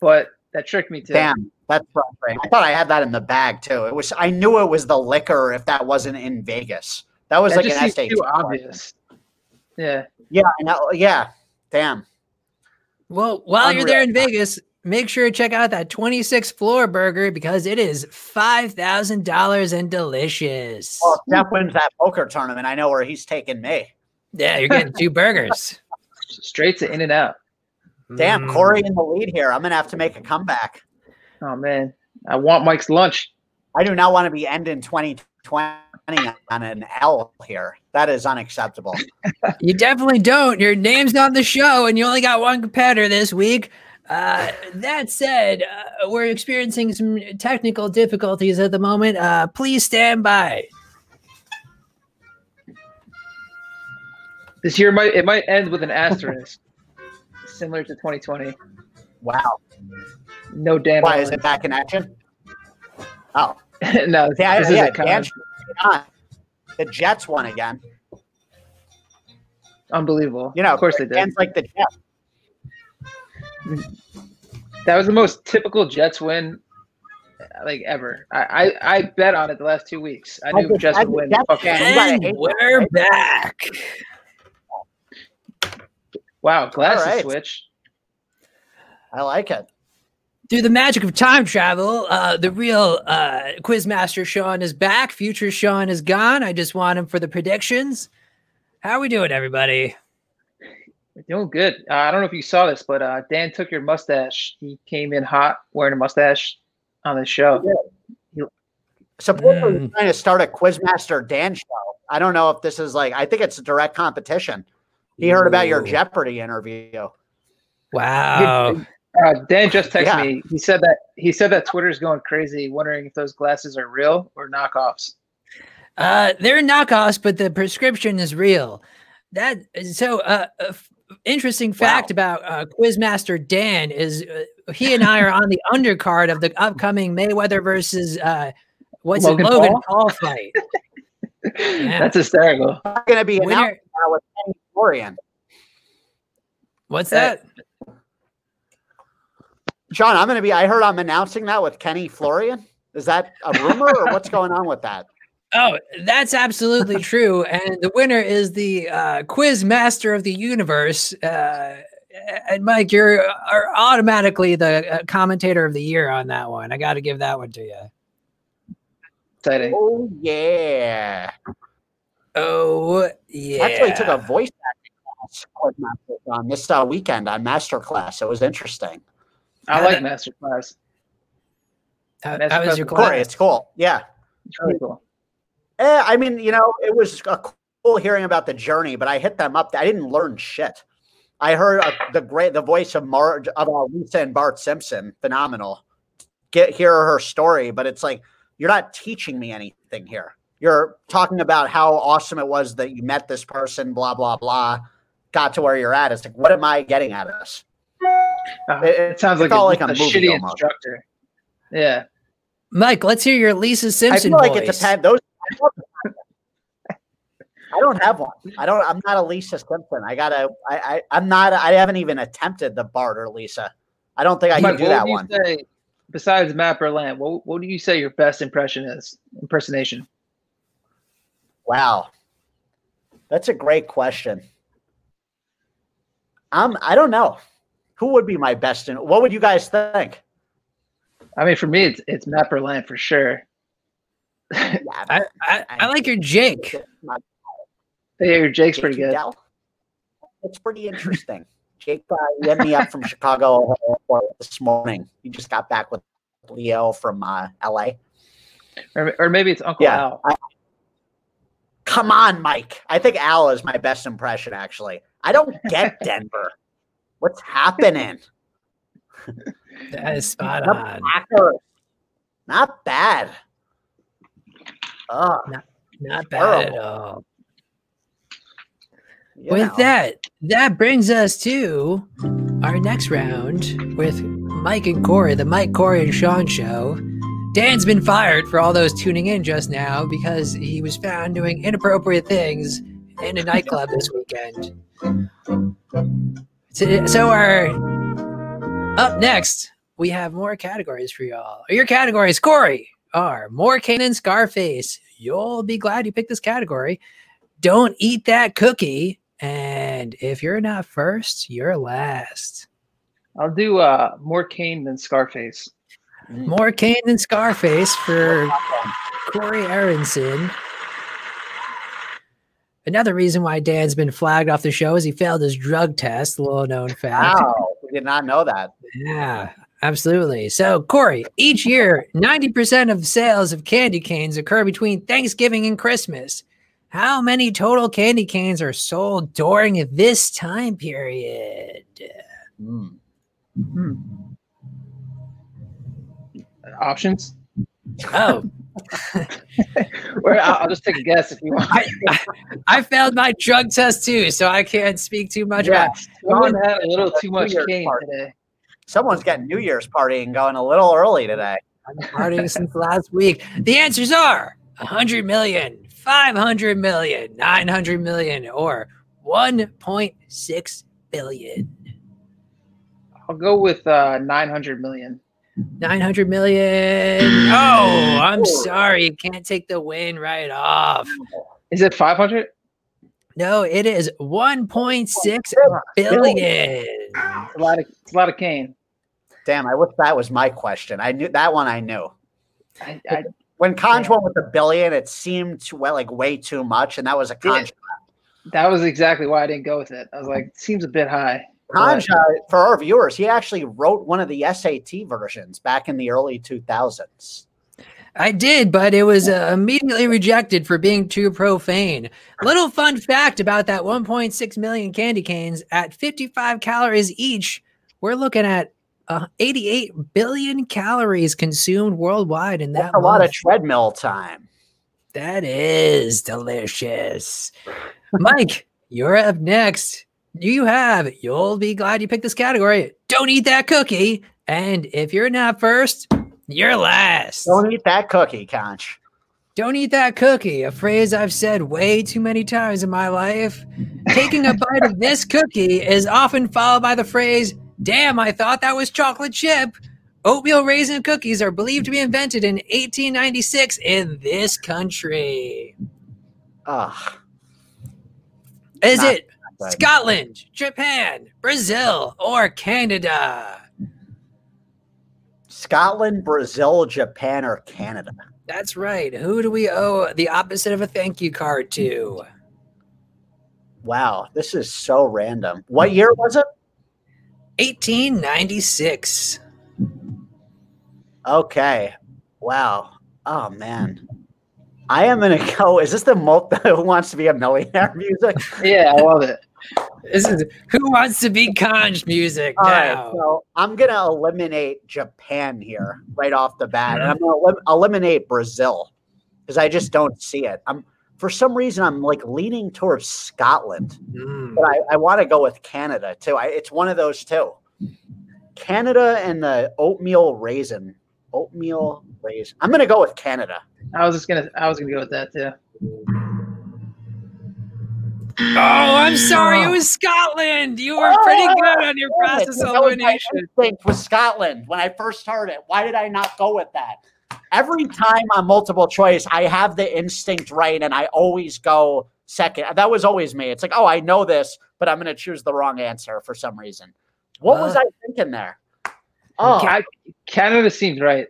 [SPEAKER 3] but that tricked me too.
[SPEAKER 2] Damn, that's frustrating. I thought I had that in the bag too. It was I knew it was the liquor if that wasn't in Vegas. That was
[SPEAKER 3] that
[SPEAKER 2] like
[SPEAKER 3] just
[SPEAKER 2] an
[SPEAKER 3] seems
[SPEAKER 2] SAT.
[SPEAKER 3] too
[SPEAKER 2] question.
[SPEAKER 3] obvious. Yeah.
[SPEAKER 2] Yeah, I know. Yeah. Damn.
[SPEAKER 5] Well, while you're there in Vegas, make sure to check out that 26 Fleur Burger because it is five thousand dollars and delicious.
[SPEAKER 2] Well, if Jeff wins that poker tournament, I know where he's taking me.
[SPEAKER 5] Yeah, you're getting two burgers.
[SPEAKER 3] Straight to In and Out.
[SPEAKER 2] Damn,
[SPEAKER 5] Mm.
[SPEAKER 2] Corey in the lead here. I'm gonna have to make a comeback.
[SPEAKER 3] Oh man, I want Mike's lunch.
[SPEAKER 2] I do not want to be ending 2020 on an L here. That is unacceptable.
[SPEAKER 5] You definitely don't. Your name's on the show, and you only got one competitor this week. Uh, that said, uh, we're experiencing some technical difficulties at the moment. Uh, please stand by.
[SPEAKER 3] This year might it might end with an asterisk, similar to 2020.
[SPEAKER 2] Wow.
[SPEAKER 3] No damn.
[SPEAKER 2] Why is it back in action? Oh,
[SPEAKER 3] no,
[SPEAKER 2] yeah,
[SPEAKER 3] this
[SPEAKER 2] yeah.
[SPEAKER 3] is a con.
[SPEAKER 2] Dan should be on. The Jets won again.
[SPEAKER 3] unbelievable.
[SPEAKER 2] You know,
[SPEAKER 3] of course they did.
[SPEAKER 2] Dan's like the Jets.
[SPEAKER 3] That was the most typical Jets win, like ever. I I, I bet on it the last two weeks. I
[SPEAKER 2] I
[SPEAKER 3] knew
[SPEAKER 2] just-
[SPEAKER 3] Jets
[SPEAKER 2] I
[SPEAKER 3] would win.
[SPEAKER 2] just-
[SPEAKER 3] Fuck
[SPEAKER 2] Jets-
[SPEAKER 3] yeah.
[SPEAKER 2] You gotta
[SPEAKER 5] And we're
[SPEAKER 2] right?
[SPEAKER 5] back.
[SPEAKER 3] Wow, glasses
[SPEAKER 2] All right.
[SPEAKER 3] switch.
[SPEAKER 2] I like it.
[SPEAKER 5] Through the magic of time travel, uh, the real uh, Quizmaster Sean is back. Future Sean is gone. I just want him for the predictions. How are we doing, everybody?
[SPEAKER 3] We're doing good. Uh, I don't know if you saw this, but uh, Dan took your mustache. He came in hot wearing a mustache on the show.
[SPEAKER 2] Supposedly
[SPEAKER 5] Mm.
[SPEAKER 2] trying to start a Quizmaster Dan show. I don't know if this is like. I think it's a direct competition. He heard about your Jeopardy interview.
[SPEAKER 5] Wow.
[SPEAKER 3] Uh, Dan just texted
[SPEAKER 2] Yeah.
[SPEAKER 3] me. He said that he said that Twitter's going crazy, wondering if those glasses are real or knockoffs.
[SPEAKER 5] Uh, they're knockoffs, but the prescription is real. That so uh, a f- interesting fact about uh, Quizmaster Dan is uh, he and I are on the undercard of the upcoming Mayweather versus uh, what's
[SPEAKER 3] Logan
[SPEAKER 5] it Logan
[SPEAKER 3] Paul?
[SPEAKER 5] Paul fight.
[SPEAKER 3] That's hysterical.
[SPEAKER 2] I'm going to be
[SPEAKER 5] Winner,
[SPEAKER 2] announcing that with Kenny Florian.
[SPEAKER 5] what's
[SPEAKER 3] That-
[SPEAKER 5] that?
[SPEAKER 2] Sean, I'm going to be. I heard I'm announcing that with Kenny Florian. Is that a rumor or what's going on with that?
[SPEAKER 5] Oh, that's absolutely true. And the winner is the uh, quiz master of the universe. Uh, and Mike, you're are automatically the uh, commentator of the year on that one. I got to give that one to you.
[SPEAKER 3] Exciting.
[SPEAKER 2] Oh yeah.
[SPEAKER 5] Oh yeah.
[SPEAKER 2] I Actually, took a voice acting class on this uh, weekend on Masterclass. It was interesting.
[SPEAKER 3] I
[SPEAKER 5] How
[SPEAKER 3] like
[SPEAKER 5] the-
[SPEAKER 3] Masterclass.
[SPEAKER 5] How,
[SPEAKER 3] That's
[SPEAKER 5] how was your
[SPEAKER 3] perfect.
[SPEAKER 2] Corey,
[SPEAKER 5] class?
[SPEAKER 2] it's cool. Yeah.
[SPEAKER 3] It's really cool.
[SPEAKER 2] Eh, I mean, you know, it was a cool hearing about the journey, but I hit them up. I didn't learn shit. I heard uh, the great the voice of Mar of uh, Lisa and Bart Simpson, phenomenal. Get hear her story, but it's like you're not teaching me anything here. You're talking about how awesome it was that you met this person, blah blah blah, got to where you're at. It's like, what am I getting out of this?
[SPEAKER 3] Uh,
[SPEAKER 2] It-
[SPEAKER 3] it, sounds like,
[SPEAKER 2] felt
[SPEAKER 3] a,
[SPEAKER 2] like a
[SPEAKER 3] a
[SPEAKER 2] movie
[SPEAKER 3] shitty
[SPEAKER 2] almost.
[SPEAKER 3] instructor. Yeah.
[SPEAKER 5] Mike, let's hear your Lisa
[SPEAKER 2] I
[SPEAKER 5] Simpson
[SPEAKER 2] feel like
[SPEAKER 5] voice.
[SPEAKER 2] it depends. Those. I don't- have one. I don't. I'm not a Lisa Simpson. I gotta. I. I I'm not. I haven't even attempted the Bart or Lisa. I don't think I
[SPEAKER 3] Mike,
[SPEAKER 2] can do that one.
[SPEAKER 3] Say, besides Matt Berland, what, what do you say your best impression is? Impersonation.
[SPEAKER 2] Wow, that's a great question. Um, I don't know. Who would be my best? In, what would you guys think?
[SPEAKER 3] I mean, for me, it's it's Matt Berland for sure.
[SPEAKER 2] Yeah,
[SPEAKER 5] I, I, I like your Jake.
[SPEAKER 2] not
[SPEAKER 3] Hey, Jake's
[SPEAKER 2] Jake
[SPEAKER 3] pretty good.
[SPEAKER 2] Udell. It's pretty interesting. Jake uh, hit me up from Chicago this morning. He just got back with Leo from uh, LA.
[SPEAKER 3] Or, or maybe it's Uncle
[SPEAKER 2] Yeah.
[SPEAKER 3] Al.
[SPEAKER 2] I- come on, Mike. I think Al is my best impression, actually. I don't get Denver. What's happening?
[SPEAKER 5] That is spot
[SPEAKER 2] The
[SPEAKER 5] on.
[SPEAKER 2] Packers. Not bad. Oh,
[SPEAKER 5] Not bad at all.
[SPEAKER 2] you
[SPEAKER 5] With
[SPEAKER 2] know.
[SPEAKER 5] that, that brings us to our next round with Mike and Corey, the Mike, Corey, and Sean show. Dan's been fired for all those tuning in just now because he was found doing inappropriate things in a nightclub this weekend. So, so our up next, we have more categories for y'all. Are your categories, Corey, are more cane and Scarface. You'll be glad you picked this category. Don't eat that cookie. And if you're not first, you're last.
[SPEAKER 3] I'll do uh, more Kane than Scarface.
[SPEAKER 5] More cane than Scarface for Corey Aronson. Another reason why Dan's been flagged off the show is he failed his drug test. Little known fact.
[SPEAKER 2] Wow. We did not know that.
[SPEAKER 5] Yeah. Absolutely. So, Corey, each year, 90% of sales of candy canes occur between Thanksgiving and Christmas. How many total candy canes are sold during this time period?
[SPEAKER 2] Mm.
[SPEAKER 3] Options?
[SPEAKER 5] Oh,
[SPEAKER 3] Or I'll, I'll just take a guess if you want.
[SPEAKER 5] I, I, I failed my drug test too, so I can't speak too much
[SPEAKER 2] Yeah.
[SPEAKER 5] about
[SPEAKER 3] Someone had a little too much
[SPEAKER 2] Weird
[SPEAKER 3] cane today.
[SPEAKER 2] Someone's getting New Year's partying going a little early today.
[SPEAKER 5] I've been partying since last week. The answers are 100 million, 500 million, 900 million, or 1.6 billion.
[SPEAKER 3] I'll go with uh, 900 million.
[SPEAKER 5] 900 million. Oh, I'm sorry. You can't take the win right off.
[SPEAKER 3] Is it 500?
[SPEAKER 5] No, it is 1.6 billion.
[SPEAKER 3] It's a lot of it's a lot of cane.
[SPEAKER 2] Damn, I wish that was my question. I knew that one. I knew
[SPEAKER 3] I, I,
[SPEAKER 2] when Conj went with a billion, it seemed to, well like way too much, and that was a
[SPEAKER 3] Yeah.
[SPEAKER 2] Conj.
[SPEAKER 3] that was exactly why I didn't go with it. I was like, seems a bit high.
[SPEAKER 2] Conj, uh, for our viewers, he actually wrote one of the SAT versions back in the early 2000s.
[SPEAKER 5] I did, but it was uh, immediately rejected for being too profane. Little fun fact about that 1.6 million candy canes at 55 calories each, we're looking at uh, 88 billion calories consumed worldwide in that
[SPEAKER 2] That's a lot of treadmill time.
[SPEAKER 5] That is delicious. Mike, you're up next. You have, you'll be glad you picked this category. Don't eat that cookie. And if you're not first, you're last.
[SPEAKER 2] Don't eat that cookie, Conch.
[SPEAKER 5] Don't eat that cookie, a phrase I've said way too many times in my life. Taking a bite of this cookie is often followed by the phrase, Damn, I thought that was chocolate chip. Oatmeal raisin cookies are believed to be invented in 1896 in this country.
[SPEAKER 2] Ugh.
[SPEAKER 5] Is
[SPEAKER 2] Not
[SPEAKER 5] it. Scotland, Japan, Brazil, or Canada?
[SPEAKER 2] Scotland, Brazil, Japan, or Canada?
[SPEAKER 5] That's right. Who do we owe the opposite of a thank you card to?
[SPEAKER 2] Wow, this is so random. What year was it?
[SPEAKER 5] 1896.
[SPEAKER 2] Okay. Wow. Oh man. I am gonna go. Is this the mo- Who Wants to Be a Millionaire music?
[SPEAKER 3] Yeah, I love it.
[SPEAKER 5] This is who wants to be conch music
[SPEAKER 2] All right,
[SPEAKER 5] now.
[SPEAKER 2] so I'm gonna eliminate Japan here right off the bat, and uh-huh. I'm gonna elim- eliminate Brazil because I just don't see it. I'm for some reason I'm like leaning towards Scotland,
[SPEAKER 5] Mm.
[SPEAKER 2] but I, I want to go with Canada too. I, it's one of those two. Canada and the oatmeal raisin. Oatmeal raisin. I'm gonna go with Canada.
[SPEAKER 3] I was just gonna I was gonna go with that too.
[SPEAKER 5] Oh, I'm sorry. It was Scotland. You were pretty good on your process
[SPEAKER 2] that was my
[SPEAKER 5] elimination.
[SPEAKER 2] instinct with Scotland when I first heard it. Why did I not go with that? Every time on multiple choice, I have the instinct right, and I always go second. That was always me. It's like, oh, I know this, but I'm going to choose the wrong answer for some reason. What was
[SPEAKER 5] Uh,
[SPEAKER 2] I thinking there? Oh,
[SPEAKER 3] I, Canada seems right.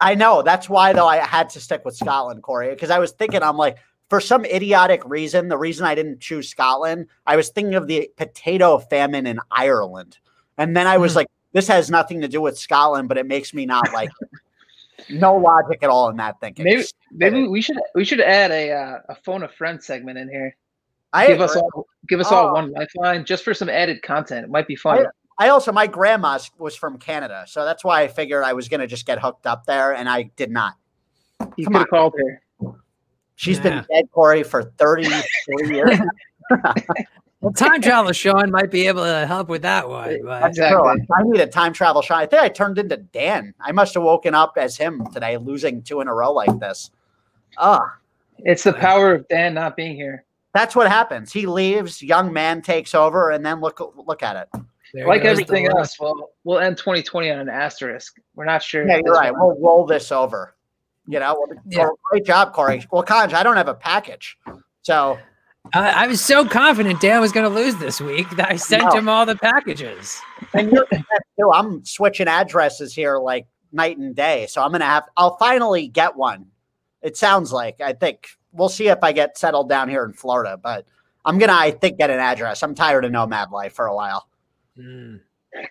[SPEAKER 2] I know. That's why though I had to stick with Scotland, Corey, because I was thinking I'm like, for some idiotic reason, the reason I didn't choose Scotland, I was thinking of the potato famine in Ireland, and then I was
[SPEAKER 5] Hmm.
[SPEAKER 2] like, this has nothing to do with Scotland, but it makes me not like. No logic at all in that thinking.
[SPEAKER 3] Maybe maybe we should we should add a uh, a phone a friend segment in here.
[SPEAKER 2] I
[SPEAKER 3] give us all give us all
[SPEAKER 2] Oh.
[SPEAKER 3] one lifeline just for some added content. It might be fun.
[SPEAKER 2] I also my grandma was from Canada, so that's why I figured I was gonna just get hooked up there, and I did not.
[SPEAKER 3] you
[SPEAKER 2] come
[SPEAKER 3] could have called her.
[SPEAKER 2] She's
[SPEAKER 5] Yeah.
[SPEAKER 2] been dead, Corey, for 33 years.
[SPEAKER 5] Well, time travel Sean might be able to help with that one. But
[SPEAKER 2] That's
[SPEAKER 3] Exactly.
[SPEAKER 2] true. I need a time travel shot. I think I turned into Dan. I must have woken up as him today, losing two in a row like this. Ah,
[SPEAKER 3] It's the power of Dan not being here.
[SPEAKER 2] that's what happens. He leaves, young man takes over, and then look look at it.
[SPEAKER 5] there
[SPEAKER 3] like everything
[SPEAKER 5] the luck.
[SPEAKER 3] else, well, we'll end 2020 on an asterisk. We're not sure.
[SPEAKER 2] Yeah, you're right.
[SPEAKER 3] one-
[SPEAKER 2] We'll roll this over. You know, Well,
[SPEAKER 5] Yeah.
[SPEAKER 2] great job, Corey. Well, Conj, I don't have a package, so
[SPEAKER 5] I, I was so confident Dan was going to lose this week that I sent
[SPEAKER 2] No.
[SPEAKER 5] him all the packages.
[SPEAKER 2] and you're too. I'm switching addresses here like night and day. So I'm gonna have. I'll finally get one. It sounds like. I think we'll see if I get settled down here in Florida, but I'm gonna. I think get an address. I'm tired of nomad life for a while.
[SPEAKER 5] Mm.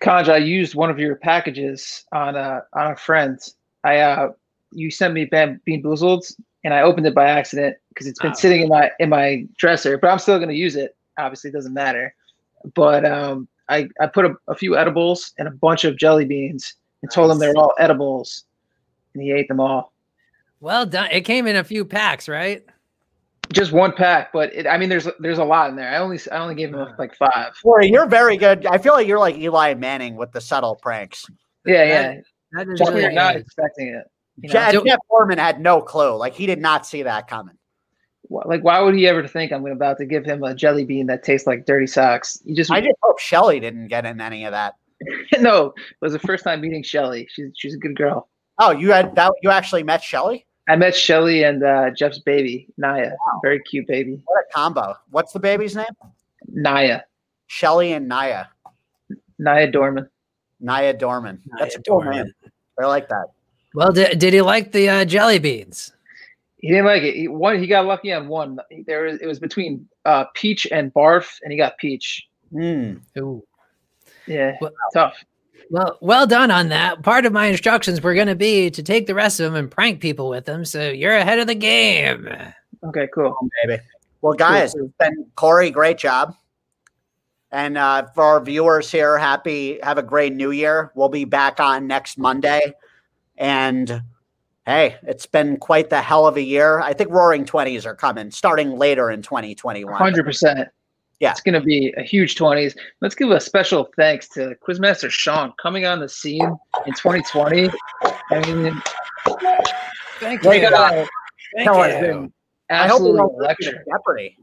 [SPEAKER 3] Conj, I used one of your packages on a on a friend. I uh, you sent me Bam Bean Boozled, and I opened it by accident because it's been
[SPEAKER 5] Oh.
[SPEAKER 3] sitting in my in my dresser. But I'm still gonna use it. Obviously, it doesn't matter. But um, I I put a, a few edibles and a bunch of jelly beans and told him they're all edibles, and he ate them all.
[SPEAKER 5] Well done. It came in a few packs, right?
[SPEAKER 3] Just one pack, but it, I mean, there's there's a lot in there. I only I only gave him like five.
[SPEAKER 2] Corey, you're very good. I feel like you're like Eli Manning with the subtle pranks.
[SPEAKER 3] Yeah,
[SPEAKER 5] That-
[SPEAKER 3] yeah.
[SPEAKER 5] That is
[SPEAKER 3] Just when
[SPEAKER 5] really
[SPEAKER 3] you're not expecting it. You know?
[SPEAKER 2] Jeff,
[SPEAKER 5] So-
[SPEAKER 2] Jeff Foreman had no clue. Like he did not see that coming.
[SPEAKER 3] Like, why would he ever think I'm about to give him a jelly bean that tastes like dirty socks? You just
[SPEAKER 2] I just hope Shelly didn't get in any of that.
[SPEAKER 3] no. It was the first time meeting Shelly. She's she's a good girl.
[SPEAKER 2] Oh, you had that? You actually met Shelly?
[SPEAKER 3] I met Shelly and uh, Jeff's baby, Naya. Very cute baby,
[SPEAKER 2] What a combo! What's the baby's name?
[SPEAKER 3] Naya.
[SPEAKER 2] Shelly and Naya.
[SPEAKER 3] Naya Dorman.
[SPEAKER 2] Naya Dorman. That's a cool
[SPEAKER 5] Dorman.
[SPEAKER 2] name. I like that.
[SPEAKER 5] Well, did, did he like the uh, jelly beans?
[SPEAKER 3] He didn't like it. He, one, he got lucky on one. There, was, it was between uh, peach and barf, and he got peach.
[SPEAKER 2] Mm.
[SPEAKER 5] Ooh.
[SPEAKER 3] Yeah,
[SPEAKER 5] Well-
[SPEAKER 3] tough.
[SPEAKER 5] Well, well done on that. Part of my instructions were going to be to take the rest of them and prank people with them. So you're ahead of the game.
[SPEAKER 3] Okay, cool.
[SPEAKER 2] baby. Well, guys,
[SPEAKER 3] cool.
[SPEAKER 2] it's been Corey, great job. And uh, for our viewers here, happy have a great new year. We'll be back on next Monday. And hey, it's been quite the hell of a year. I think Roaring Twenties are coming starting later in 2021.
[SPEAKER 3] Hundred percent.
[SPEAKER 2] Yeah.
[SPEAKER 3] It's gonna be a huge twenties. Let's give a special thanks to Quizmaster Sean coming on the scene in 2020. I mean,
[SPEAKER 5] Thank
[SPEAKER 2] Great
[SPEAKER 5] you. Thank you.
[SPEAKER 2] us,
[SPEAKER 3] been
[SPEAKER 2] I hope we
[SPEAKER 3] absolutely
[SPEAKER 2] don't listen. Jeopardy.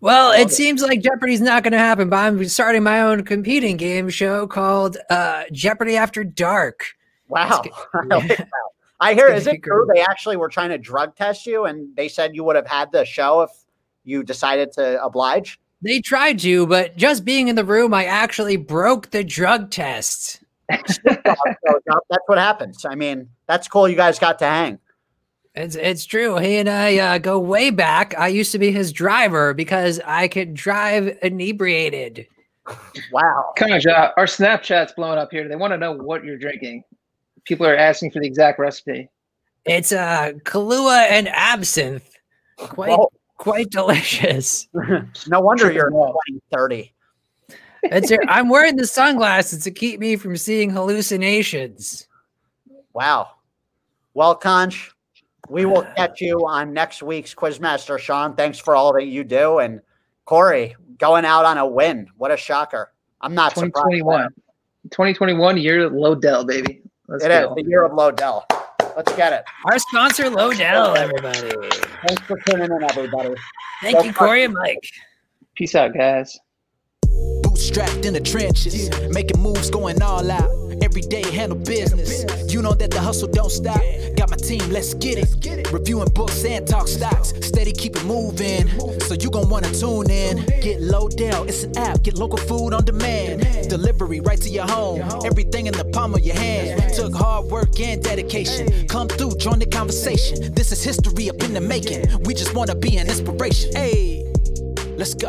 [SPEAKER 5] Well, it
[SPEAKER 3] it.
[SPEAKER 5] seems like Jeopardy's not going to happen, but I'm starting my own competing game show called uh, Jeopardy After Dark.
[SPEAKER 2] Wow. I, like. I hear,
[SPEAKER 5] gonna
[SPEAKER 2] is it true they actually were trying to drug test you and they said you would have had the show if you decided to oblige?
[SPEAKER 5] They tried to, but just being in the room, I actually broke the drug test.
[SPEAKER 2] That's what happens. I mean, that's cool. You guys got to hang.
[SPEAKER 5] It's it's true. He and I uh, go way back. I used to be his driver because I could drive inebriated.
[SPEAKER 2] Wow.
[SPEAKER 3] Conj, uh, our Snapchat's blowing up here. They want to know what you're drinking. People are asking for the exact recipe.
[SPEAKER 5] It's uh, Kahlua and absinthe. Quite
[SPEAKER 2] Well,
[SPEAKER 5] quite delicious.
[SPEAKER 2] no wonder you're
[SPEAKER 3] malt.
[SPEAKER 2] 20, 30.
[SPEAKER 5] It's I'm wearing the sunglasses to keep me from seeing hallucinations.
[SPEAKER 2] Wow. Well, Conch, we will catch you on next week's Quizmaster. Sean, thanks for all that you do. And Corey, going out on a win. What a shocker. I'm not surprised.
[SPEAKER 3] 2021. 2021 year of Lodell, baby. Let's
[SPEAKER 2] It is
[SPEAKER 3] go.
[SPEAKER 2] the year of Lodell. Let's get it.
[SPEAKER 5] Our sponsor, Lodell, everybody.
[SPEAKER 2] Thanks for tuning in, everybody.
[SPEAKER 5] Thank you, Corey and Mike.
[SPEAKER 3] Peace out, guys.
[SPEAKER 1] Bootstrapped in the trenches, making moves, going all out. Every day handle business. You know that the hustle don't stop. Got my team, let's get it. Reviewing books and talk stocks. Steady keep it moving. So you gon' wanna tune in. Get Lodell, it's an app. Get local food on demand. Delivery right to your home. Everything in the palm of your hand. Took hard work and dedication. Come through, join the conversation. This is history up in the making. We just wanna be an inspiration. Hey, let's go.